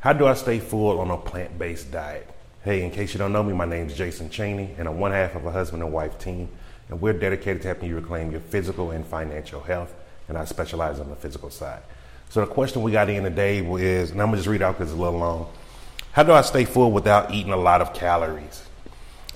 How do I stay full on a plant based diet? Hey, in case you don't know me, my name is Jason Cheney, and I'm one half of a husband and wife team, and we're dedicated to helping you reclaim your physical and financial health, and I specialize on the physical side. So the question we got in today is, and I'm gonna just read out because it's a little long. How do I stay full without eating a lot of calories?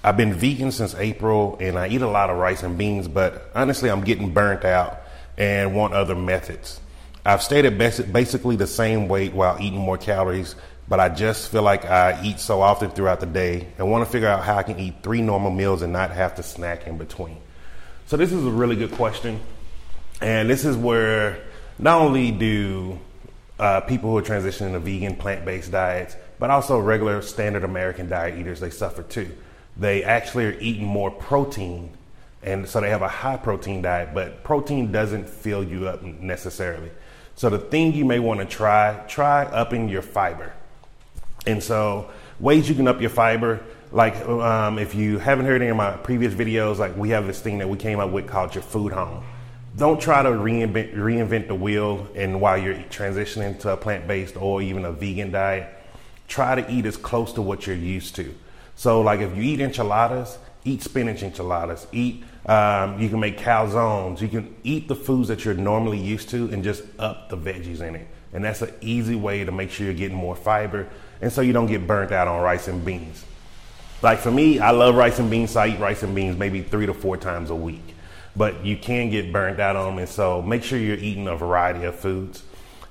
I've been vegan since April, and I eat a lot of rice and beans, but honestly, I'm getting burnt out and want other methods. I've stayed at basically the same weight while eating more calories, but I just feel like I eat so often throughout the day and want to figure out how I can eat three normal meals and not have to snack in between. So, this is a really good question. And this is where not only do uh, people who are transitioning to vegan, plant based diets, but also regular standard American diet eaters, they suffer too. They actually are eating more protein and so they have a high protein diet, but protein doesn't fill you up necessarily. So the thing you may want to try, try upping your fiber. And so ways you can up your fiber, like um, if you haven't heard any of my previous videos, like we have this thing that we came up with called your food home. Don't try to reinvent, reinvent the wheel and while you're transitioning to a plant-based or even a vegan diet, try to eat as close to what you're used to. So like if you eat enchiladas, eat spinach enchiladas, eat um, you can make calzones. You can eat the foods that you're normally used to and just up the veggies in it. And that's an easy way to make sure you're getting more fiber and so you don't get burnt out on rice and beans. Like for me, I love rice and beans, so I eat rice and beans maybe three to four times a week. But you can get burnt out on them, and so make sure you're eating a variety of foods.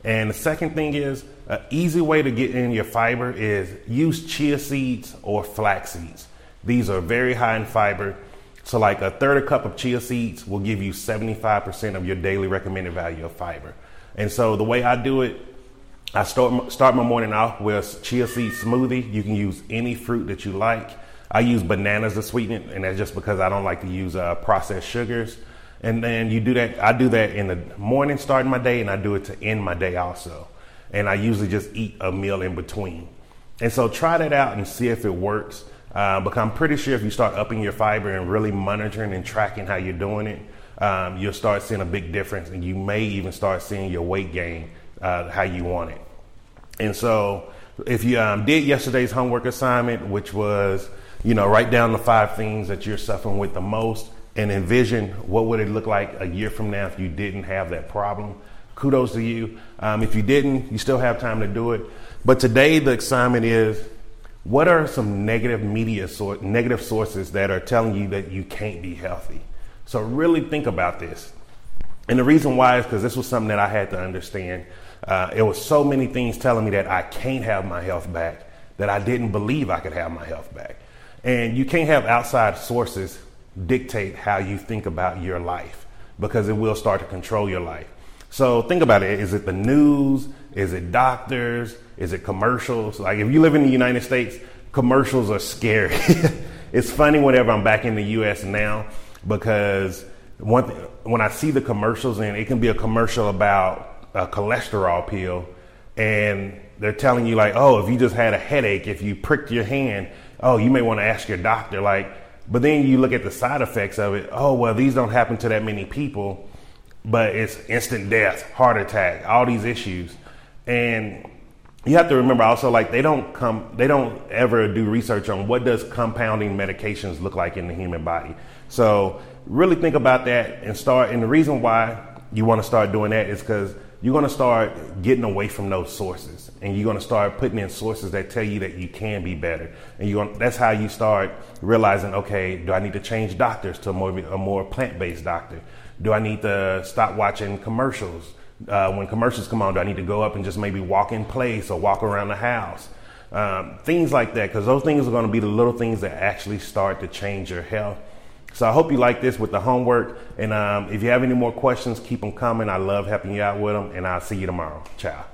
And the second thing is, an easy way to get in your fiber is use chia seeds or flax seeds. These are very high in fiber so, like a third a cup of chia seeds will give you 75% of your daily recommended value of fiber. And so, the way I do it, I start, start my morning off with chia seed smoothie. You can use any fruit that you like. I use bananas to sweeten it, and that's just because I don't like to use uh, processed sugars. And then you do that. I do that in the morning, starting my day, and I do it to end my day also. And I usually just eat a meal in between. And so try that out and see if it works. Uh, because I'm pretty sure if you start upping your fiber and really monitoring and tracking how you're doing it, um, you'll start seeing a big difference, and you may even start seeing your weight gain uh, how you want it. And so, if you um, did yesterday's homework assignment, which was, you know, write down the five things that you're suffering with the most, and envision what would it look like a year from now if you didn't have that problem. Kudos to you. Um, if you didn't, you still have time to do it. But today the assignment is what are some negative media source, negative sources that are telling you that you can't be healthy? So really think about this. And the reason why is because this was something that I had to understand. Uh, it was so many things telling me that I can't have my health back that I didn't believe I could have my health back. And you can't have outside sources dictate how you think about your life because it will start to control your life. So think about it. Is it the news? Is it doctors? Is it commercials? Like if you live in the United States, commercials are scary. it's funny whenever I'm back in the US now because one th- when I see the commercials and it can be a commercial about a cholesterol pill and they're telling you like, oh, if you just had a headache, if you pricked your hand, oh, you may want to ask your doctor. Like, but then you look at the side effects of it. Oh, well, these don't happen to that many people, but it's instant death, heart attack, all these issues, and you have to remember also like they don't come they don't ever do research on what does compounding medications look like in the human body. So really think about that and start and the reason why you want to start doing that is because you're going to start getting away from those sources and you're going to start putting in sources that tell you that you can be better and you that's how you start realizing okay do i need to change doctors to a more, a more plant-based doctor do i need to stop watching commercials uh, when commercials come on, do I need to go up and just maybe walk in place or walk around the house? Um, things like that, because those things are going to be the little things that actually start to change your health. So I hope you like this with the homework. And um, if you have any more questions, keep them coming. I love helping you out with them. And I'll see you tomorrow. Ciao.